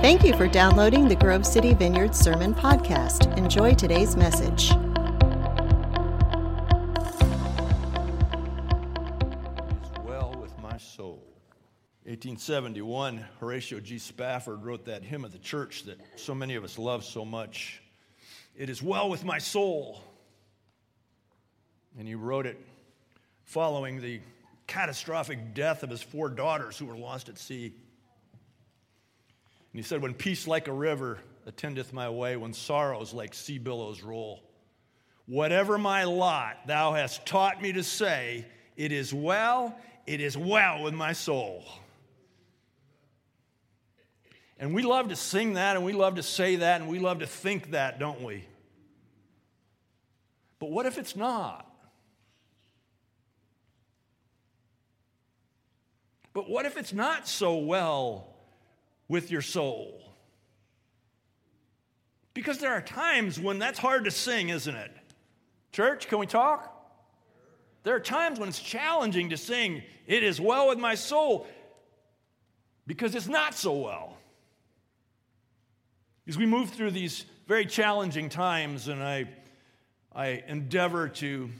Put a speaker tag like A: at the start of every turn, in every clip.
A: Thank you for downloading the Grove City Vineyard Sermon Podcast. Enjoy today's message.
B: is well with my soul. 1871, Horatio G. Spafford wrote that hymn of the church that so many of us love so much. It is well with my soul. And he wrote it following the catastrophic death of his four daughters who were lost at sea. And he said, When peace like a river attendeth my way, when sorrows like sea billows roll, whatever my lot, thou hast taught me to say, It is well, it is well with my soul. And we love to sing that, and we love to say that, and we love to think that, don't we? But what if it's not? But what if it's not so well with your soul? Because there are times when that's hard to sing, isn't it? Church, can we talk? There are times when it's challenging to sing, It is well with my soul, because it's not so well. As we move through these very challenging times, and I, I endeavor to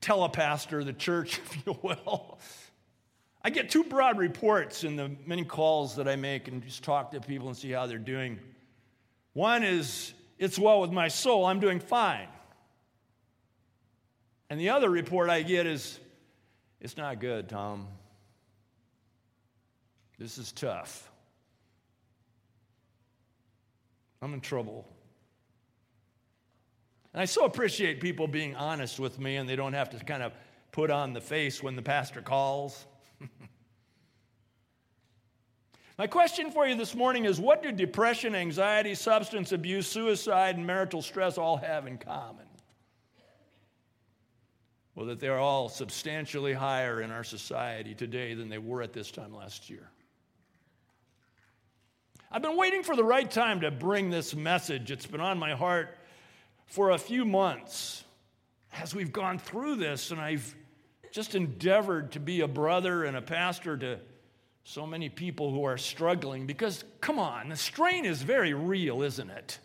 B: tell a telepastor the church, if you will, I get two broad reports in the many calls that I make and just talk to people and see how they're doing. One is, it's well with my soul, I'm doing fine. And the other report I get is, it's not good, Tom. This is tough. I'm in trouble. And I so appreciate people being honest with me and they don't have to kind of put on the face when the pastor calls. My question for you this morning is what do depression, anxiety, substance abuse, suicide, and marital stress all have in common? Well, that they're all substantially higher in our society today than they were at this time last year. I've been waiting for the right time to bring this message. It's been on my heart for a few months as we've gone through this, and I've just endeavored to be a brother and a pastor to so many people who are struggling because, come on, the strain is very real, isn't it?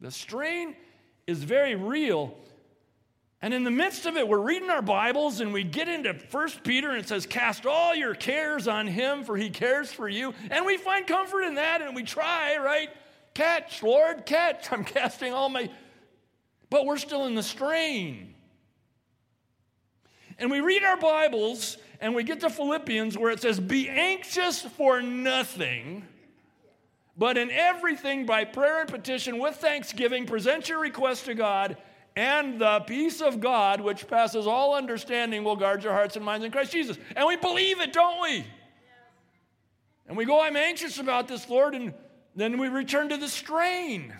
B: The strain is very real. And in the midst of it, we're reading our Bibles and we get into 1 Peter and it says, Cast all your cares on him, for he cares for you. And we find comfort in that and we try, right? Catch, Lord, catch. I'm casting all my. But we're still in the strain. And we read our Bibles and we get to Philippians where it says, Be anxious for nothing, but in everything by prayer and petition with thanksgiving, present your requests to God, and the peace of God, which passes all understanding, will guard your hearts and minds in Christ Jesus. And we believe it, don't we? And we go, I'm anxious about this, Lord, and then we return to the strain.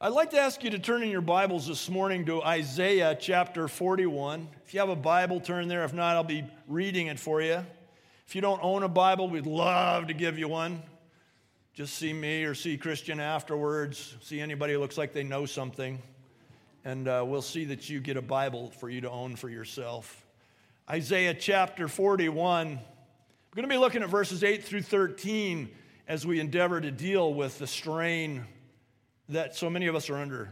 B: I'd like to ask you to turn in your Bibles this morning to Isaiah chapter 41. If you have a Bible, turn there. If not, I'll be reading it for you. If you don't own a Bible, we'd love to give you one. Just see me or see Christian afterwards, see anybody who looks like they know something, and uh, we'll see that you get a Bible for you to own for yourself. Isaiah chapter 41. We're going to be looking at verses 8 through 13 as we endeavor to deal with the strain that so many of us are under.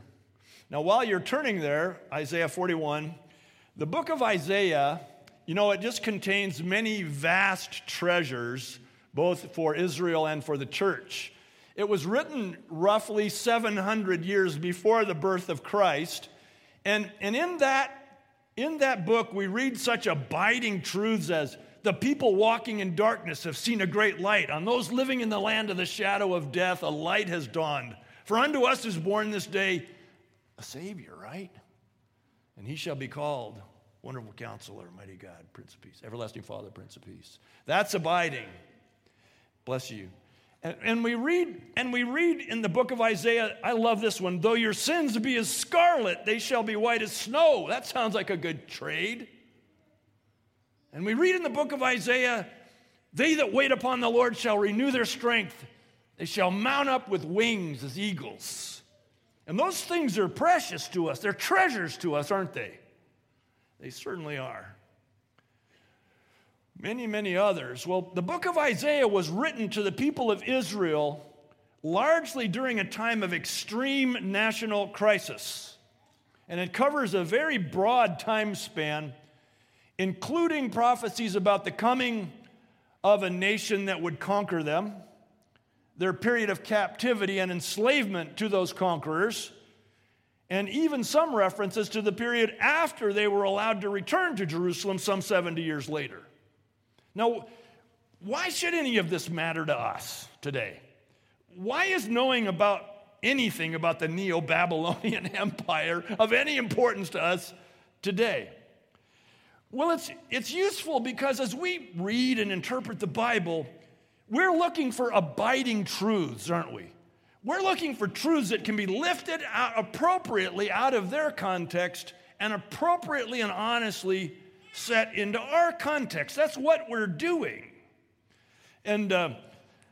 B: Now, while you're turning there, Isaiah 41, the book of Isaiah, you know, it just contains many vast treasures, both for Israel and for the church. It was written roughly 700 years before the birth of Christ. And, and in, that, in that book, we read such abiding truths as the people walking in darkness have seen a great light. On those living in the land of the shadow of death, a light has dawned. For unto us is born this day a Savior, right? And he shall be called Wonderful Counselor, Mighty God, Prince of Peace, Everlasting Father, Prince of Peace. That's abiding. Bless you. And, and, we read, and we read in the book of Isaiah, I love this one, though your sins be as scarlet, they shall be white as snow. That sounds like a good trade. And we read in the book of Isaiah, they that wait upon the Lord shall renew their strength. They shall mount up with wings as eagles. And those things are precious to us. They're treasures to us, aren't they? They certainly are. many, many others. Well, the book of Isaiah was written to the people of Israel largely during a time of extreme national crisis. And it covers a very broad time span, including prophecies about the coming of a nation that would conquer them, their period of captivity and enslavement to those conquerors, and even some references to the period after they were allowed to return to Jerusalem some 70 years later. Now, why should any of this matter to us today? Why is knowing about anything about the Neo Babylonian Empire of any importance to us today? Well, it's, it's useful because as we read and interpret the Bible, we're looking for abiding truths, aren't we? We're looking for truths that can be lifted out appropriately out of their context and appropriately and honestly set into our context. That's what we're doing. And uh,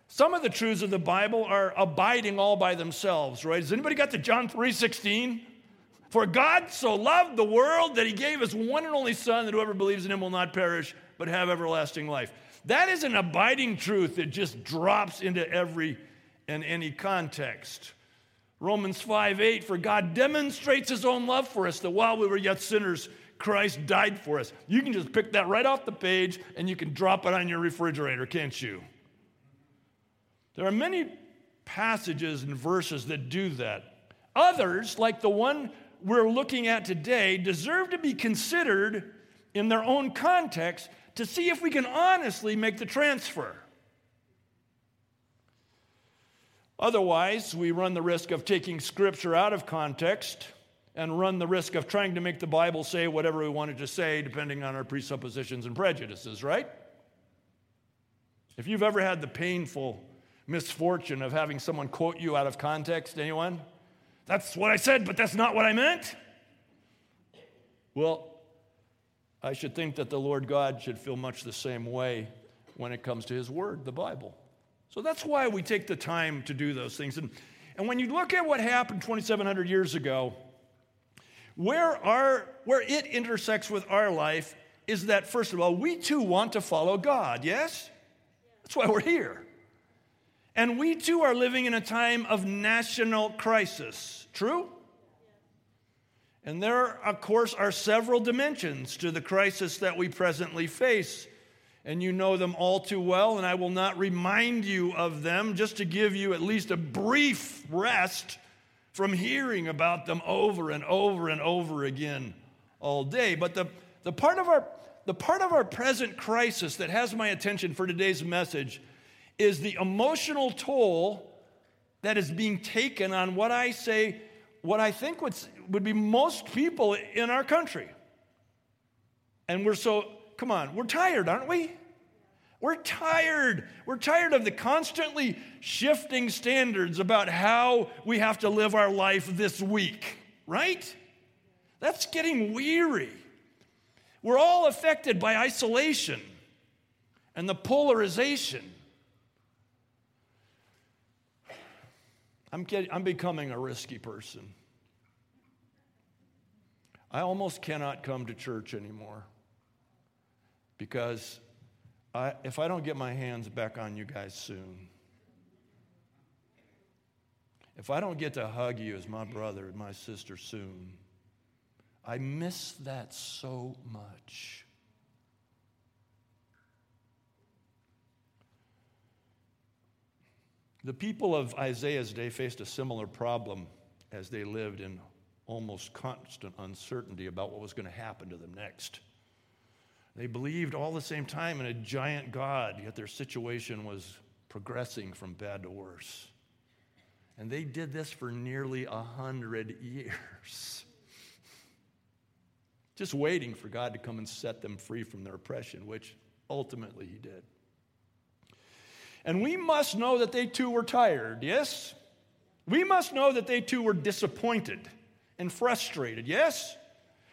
B: some of the truths of the Bible are abiding all by themselves, right? Has anybody got the John 3:16? For God so loved the world that he gave his one and only Son, that whoever believes in him will not perish, but have everlasting life. That is an abiding truth that just drops into every and any context. Romans 5 8, for God demonstrates his own love for us, that while we were yet sinners, Christ died for us. You can just pick that right off the page and you can drop it on your refrigerator, can't you? There are many passages and verses that do that. Others, like the one we're looking at today, deserve to be considered in their own context to see if we can honestly make the transfer. Otherwise, we run the risk of taking scripture out of context and run the risk of trying to make the Bible say whatever we wanted to say, depending on our presuppositions and prejudices, right? If you've ever had the painful misfortune of having someone quote you out of context, anyone? That's what I said, but that's not what I meant. Well, I should think that the Lord God should feel much the same way when it comes to His Word, the Bible. So that's why we take the time to do those things. And, and when you look at what happened 2,700 years ago, where, our, where it intersects with our life is that, first of all, we too want to follow God, yes? That's why we're here. And we too are living in a time of national crisis. True? And there, of course, are several dimensions to the crisis that we presently face and you know them all too well, and I will not remind you of them just to give you at least a brief rest from hearing about them over and over and over again all day. But the, the, part of our, the part of our present crisis that has my attention for today's message is the emotional toll that is being taken on what I say, what I think would, would be most people in our country. And we're so come on, we're tired, aren't we? We're tired. We're tired of the constantly shifting standards about how we have to live our life this week, right? That's getting weary. We're all affected by isolation and the polarization. I'm, getting, I'm becoming a risky person. I almost cannot come to church anymore because I, if I don't get my hands back on you guys soon, if I don't get to hug you as my brother and my sister soon, I miss that so much. The people of Isaiah's day faced a similar problem as they lived in almost constant uncertainty about what was going to happen to them next. They believed all the same time in a giant God, yet their situation was progressing from bad to worse. And they did this for nearly a hundred years. Just waiting for God to come and set them free from their oppression, which ultimately He did. And we must know that they too were tired, yes? We must know that they too were disappointed and frustrated, yes?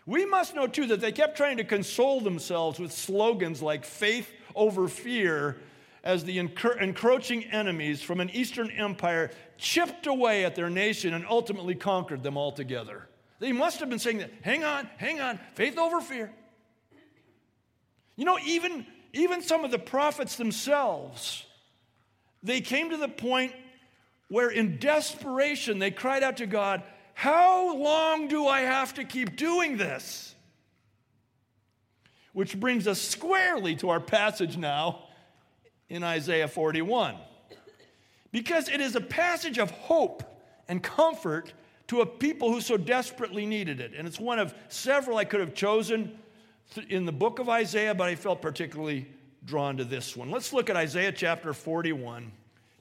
B: We must know too that they kept trying to console themselves with slogans like faith over fear as the encroaching enemies from an Eastern empire chipped away at their nation and ultimately conquered them altogether. They must have been saying that, hang on, hang on, faith over fear. You know, even, even some of the prophets themselves, they came to the point where in desperation they cried out to God, How long do I have to keep doing this? Which brings us squarely to our passage now in Isaiah 41. Because it is a passage of hope and comfort to a people who so desperately needed it. And it's one of several I could have chosen in the book of Isaiah, but I felt particularly drawn to this one. Let's look at Isaiah chapter 41,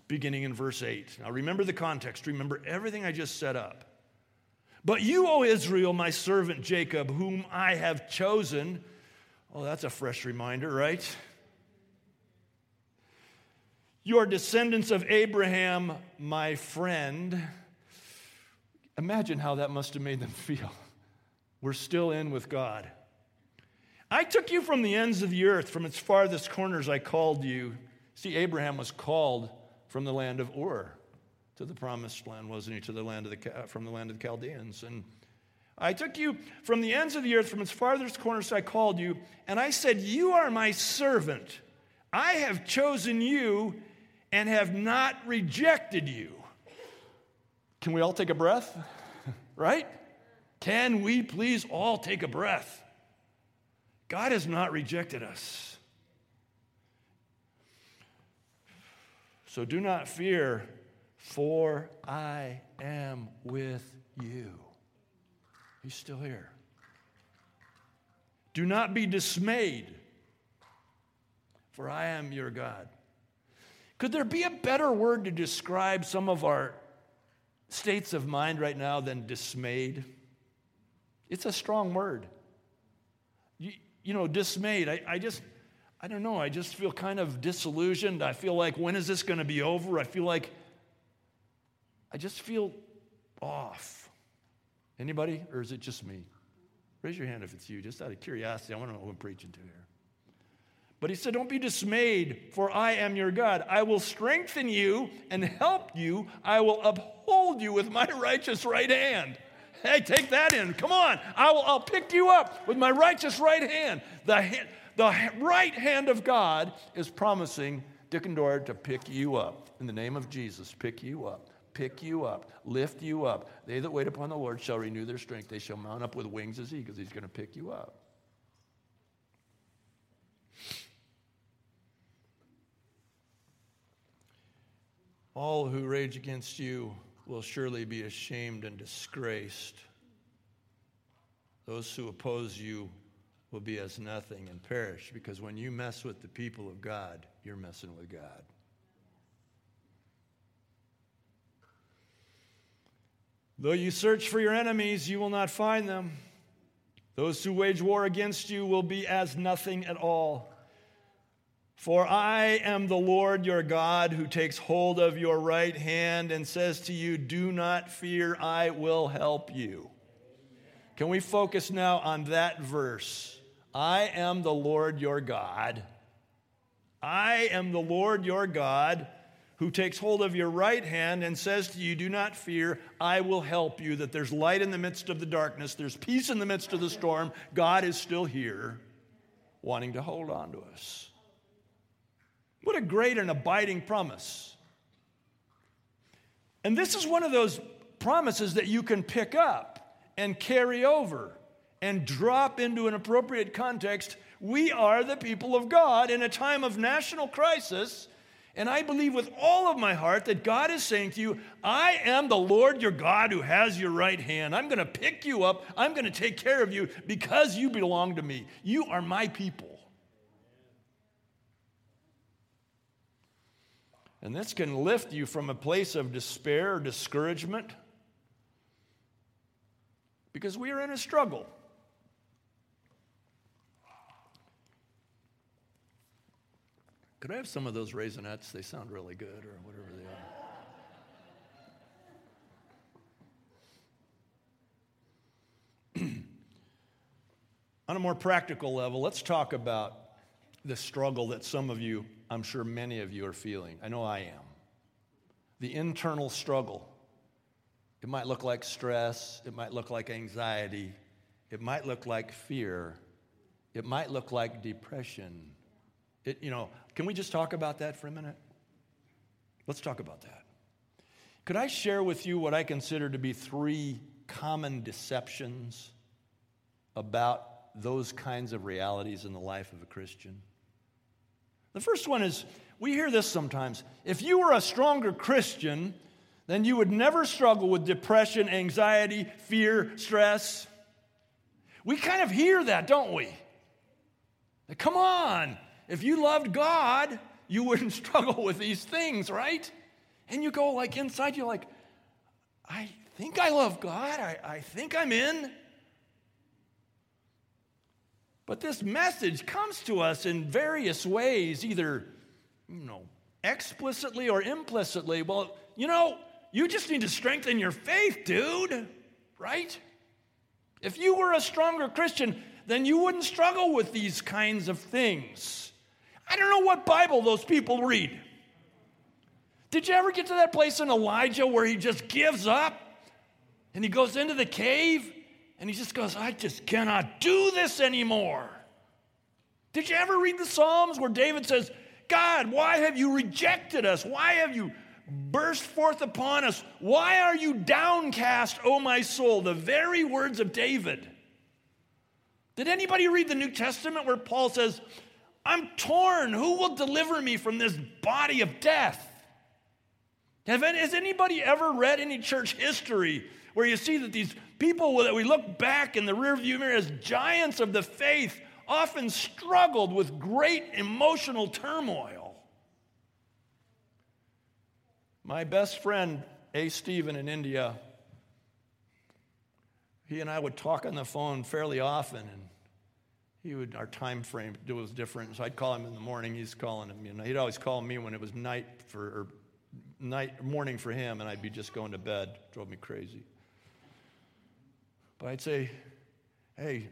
B: beginning in verse 8. Now remember the context, remember everything I just set up. But you, O Israel, my servant Jacob, whom I have chosen. Oh, that's a fresh reminder, right? You are descendants of Abraham, my friend. Imagine how that must have made them feel. We're still in with God. I took you from the ends of the earth, from its farthest corners, I called you. See, Abraham was called from the land of Ur to the promised land, wasn't he? To the land of the, uh, from the land of the Chaldeans. And I took you from the ends of the earth, from its farthest corners, I called you, and I said, You are my servant. I have chosen you and have not rejected you. Can we all take a breath? right? Can we please all take a breath? God has not rejected us. So do not fear, for I am with you. He's still here. Do not be dismayed, for I am your God. Could there be a better word to describe some of our states of mind right now than dismayed? It's a strong word. You know, dismayed. I, I just, I don't know, I just feel kind of disillusioned. I feel like, when is this going to be over? I feel like, I just feel off. Anybody? Or is it just me? Raise your hand if it's you, just out of curiosity. I want to know who I'm preaching to here. But he said, Don't be dismayed, for I am your God. I will strengthen you and help you. I will uphold you with my righteous right hand. Hey, take that in. Come on. I will, I'll pick you up with my righteous right hand. The, the right hand of God is promising Dick and Dora to pick you up. In the name of Jesus, pick you up. Pick you up, lift you up. They that wait upon the Lord shall renew their strength. They shall mount up with wings as eagles. He's going to pick you up. All who rage against you will surely be ashamed and disgraced. Those who oppose you will be as nothing and perish because when you mess with the people of God, you're messing with God. Though you search for your enemies, you will not find them. Those who wage war against you will be as nothing at all. For I am the Lord your God who takes hold of your right hand and says to you, Do not fear, I will help you. Can we focus now on that verse? I am the Lord your God. I am the Lord your God who takes hold of your right hand and says to you, Do not fear, I will help you. That there's light in the midst of the darkness, there's peace in the midst of the storm. God is still here, wanting to hold on to us. What a great and abiding promise. And this is one of those promises that you can pick up and carry over and drop into an appropriate context. We are the people of God in a time of national crisis. And I believe with all of my heart that God is saying to you, I am the Lord your God who has your right hand. I'm going to pick you up. I'm going to take care of you because you belong to me. You are my people. And this can lift you from a place of despair or discouragement because we are in a struggle. Could I have some of those Raisinets? They sound really good, or whatever they are. On a more practical level, let's talk about the struggle that some of you I'm sure many of you are feeling. I know I am. The internal struggle. It might look like stress, it might look like anxiety, it might look like fear, it might look like depression. It, you know, can we just talk about that for a minute? Let's talk about that. Could I share with you what I consider to be three common deceptions about those kinds of realities in the life of a Christian? The first one is we hear this sometimes. If you were a stronger Christian, then you would never struggle with depression, anxiety, fear, stress. We kind of hear that, don't we? Come on, if you loved God, you wouldn't struggle with these things, right? And you go like inside, you're like, I think I love God. I, I think I'm in. But this message comes to us in various ways, either, you know, explicitly or implicitly. Well, you know, you just need to strengthen your faith, dude, right? If you were a stronger Christian, then you wouldn't struggle with these kinds of things. I don't know what Bible those people read. Did you ever get to that place in Elijah where he just gives up and he goes into the cave and he just goes, I just cannot do this anymore? Did you ever read the Psalms where David says, God, why have you rejected us? Why have you burst forth upon us? Why are you downcast, O my soul? The very words of David. Did anybody read the New Testament where Paul says, I'm torn. Who will deliver me from this body of death? Has anybody ever read any church history where you see that these people that we look back in the rearview mirror as giants of the faith often struggled with great emotional turmoil? My best friend, A. Stephen in India, he and I would talk on the phone fairly often, and he would our time frame was different. So I'd call him in the morning. He's calling him. You know, he'd always call me when it was night for or night morning for him, and I'd be just going to bed. Drove me crazy. But I'd say, "Hey,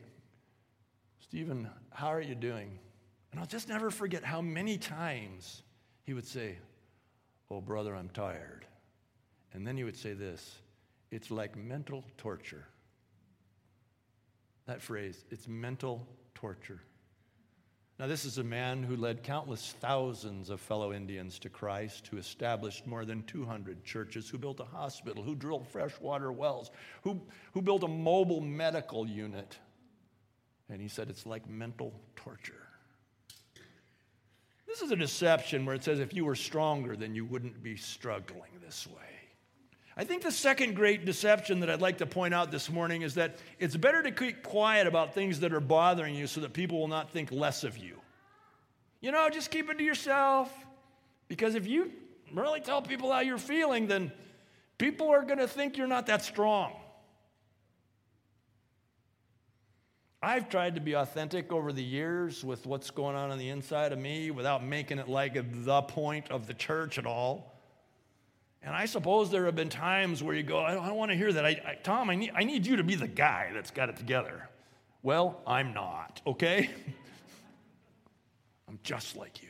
B: Stephen, how are you doing?" And I'll just never forget how many times he would say, "Oh, brother, I'm tired," and then he would say this, "It's like mental torture." That phrase, it's mental torture. Now, this is a man who led countless thousands of fellow Indians to Christ, who established more than 200 churches, who built a hospital, who drilled freshwater wells, who, who built a mobile medical unit. And he said it's like mental torture. This is a deception where it says if you were stronger, then you wouldn't be struggling this way. I think the second great deception that I'd like to point out this morning is that it's better to keep quiet about things that are bothering you so that people will not think less of you. You know, just keep it to yourself. Because if you really tell people how you're feeling, then people are going to think you're not that strong. I've tried to be authentic over the years with what's going on on the inside of me without making it like the point of the church at all. And I suppose there have been times where you go, I don't, don't want to hear that. I, I, Tom, I need, I need you to be the guy that's got it together. Well, I'm not, okay? I'm just like you.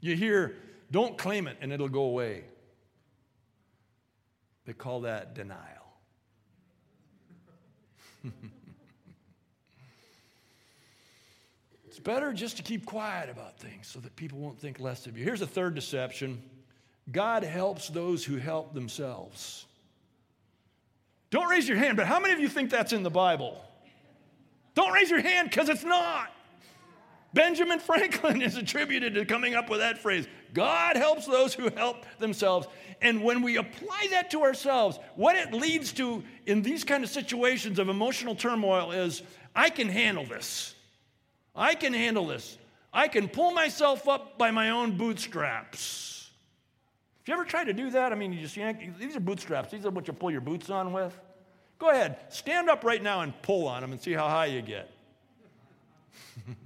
B: You hear, don't claim it and it'll go away. They call that denial. It's better just to keep quiet about things so that people won't think less of you. Here's a third deception God helps those who help themselves. Don't raise your hand, but how many of you think that's in the Bible? Don't raise your hand because it's not. Benjamin Franklin is attributed to coming up with that phrase God helps those who help themselves. And when we apply that to ourselves, what it leads to in these kind of situations of emotional turmoil is I can handle this. I can handle this. I can pull myself up by my own bootstraps. Have you ever tried to do that? I mean, you just yank, these are bootstraps. These are what you pull your boots on with. Go ahead, stand up right now and pull on them and see how high you get.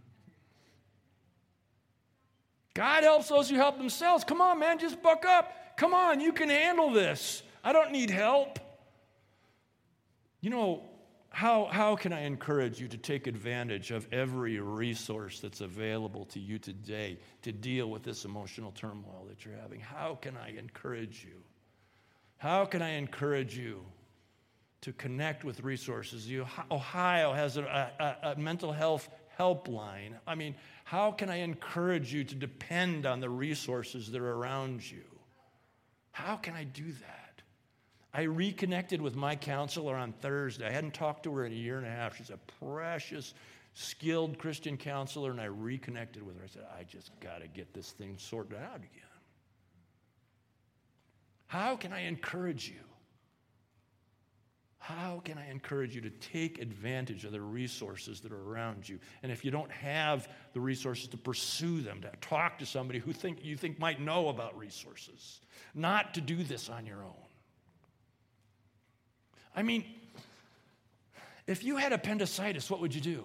B: God helps those who help themselves. Come on, man, just buck up. Come on, you can handle this. I don't need help. You know, how, how can I encourage you to take advantage of every resource that's available to you today to deal with this emotional turmoil that you're having? How can I encourage you? How can I encourage you to connect with resources? You, Ohio has a, a, a mental health helpline. I mean, how can I encourage you to depend on the resources that are around you? How can I do that? I reconnected with my counselor on Thursday. I hadn't talked to her in a year and a half. She's a precious, skilled Christian counselor, and I reconnected with her. I said, I just got to get this thing sorted out again. How can I encourage you? How can I encourage you to take advantage of the resources that are around you? And if you don't have the resources, to pursue them, to talk to somebody who think, you think might know about resources, not to do this on your own. I mean, if you had appendicitis, what would you do?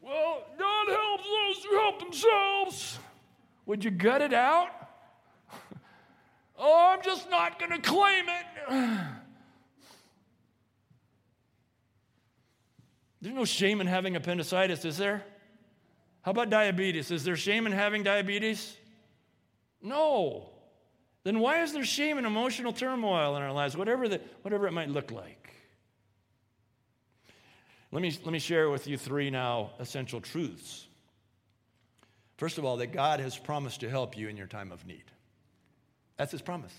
B: Well, God helps those who help themselves. Would you gut it out? oh, I'm just not going to claim it. There's no shame in having appendicitis, is there? How about diabetes? Is there shame in having diabetes? No. Then why is there shame and emotional turmoil in our lives, whatever, the, whatever it might look like? Let me, let me share with you three now essential truths. First of all, that God has promised to help you in your time of need. That's his promise.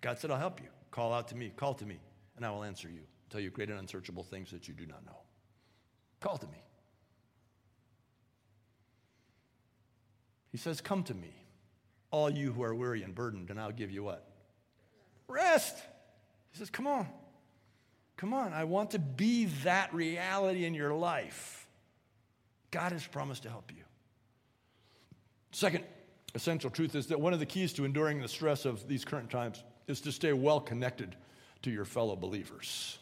B: God said, I'll help you. Call out to me, call to me, and I will answer you, tell you great and unsearchable things that you do not know. Call to me. He says, Come to me, all you who are weary and burdened, and I'll give you what? Rest. He says, Come on. Come on. I want to be that reality in your life. God has promised to help you. Second essential truth is that one of the keys to enduring the stress of these current times is to stay well connected to your fellow believers.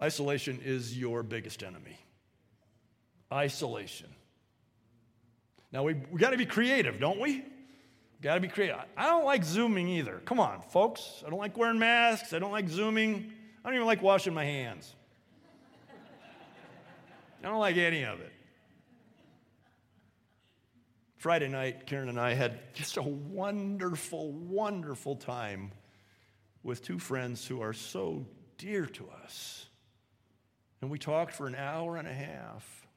B: Isolation is your biggest enemy. Isolation. Now, we, we got to be creative, don't we? Got to be creative. I don't like Zooming either. Come on, folks. I don't like wearing masks. I don't like Zooming. I don't even like washing my hands. I don't like any of it. Friday night, Karen and I had just a wonderful, wonderful time with two friends who are so dear to us. And we talked for an hour and a half.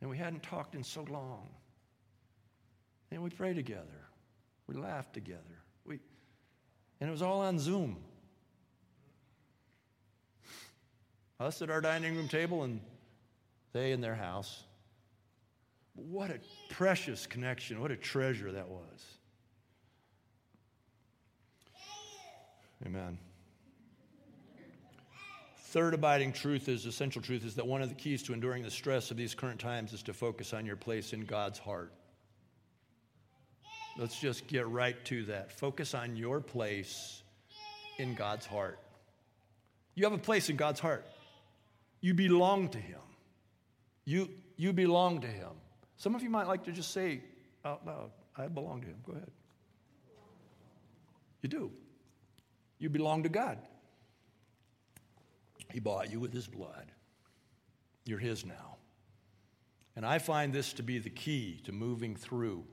B: And we hadn't talked in so long. And we prayed together. We laughed together. We, and it was all on Zoom. Us at our dining room table and they in their house. What a precious connection. What a treasure that was. Amen. Third abiding truth is essential truth is that one of the keys to enduring the stress of these current times is to focus on your place in God's heart. Let's just get right to that. Focus on your place in God's heart. You have a place in God's heart. You belong to Him. You, you belong to Him. Some of you might like to just say oh, out loud, I belong to Him. Go ahead. You do. You belong to God. He bought you with his blood. You're his now. And I find this to be the key to moving through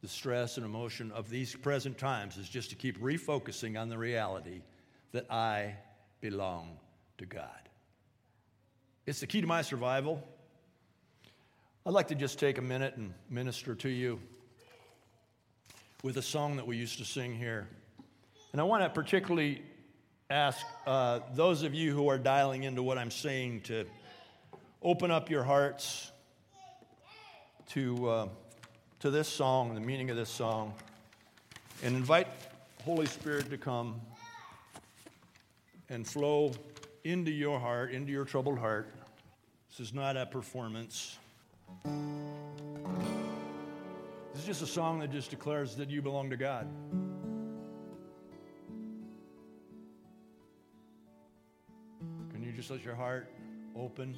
B: the stress and emotion of these present times is just to keep refocusing on the reality that I belong to God. It's the key to my survival. I'd like to just take a minute and minister to you with a song that we used to sing here. And I want to particularly ask uh, those of you who are dialing into what I'm saying to open up your hearts to, uh, to this song, the meaning of this song, and invite Holy Spirit to come and flow into your heart, into your troubled heart. This is not a performance. This is just a song that just declares that you belong to God. Just let your heart open.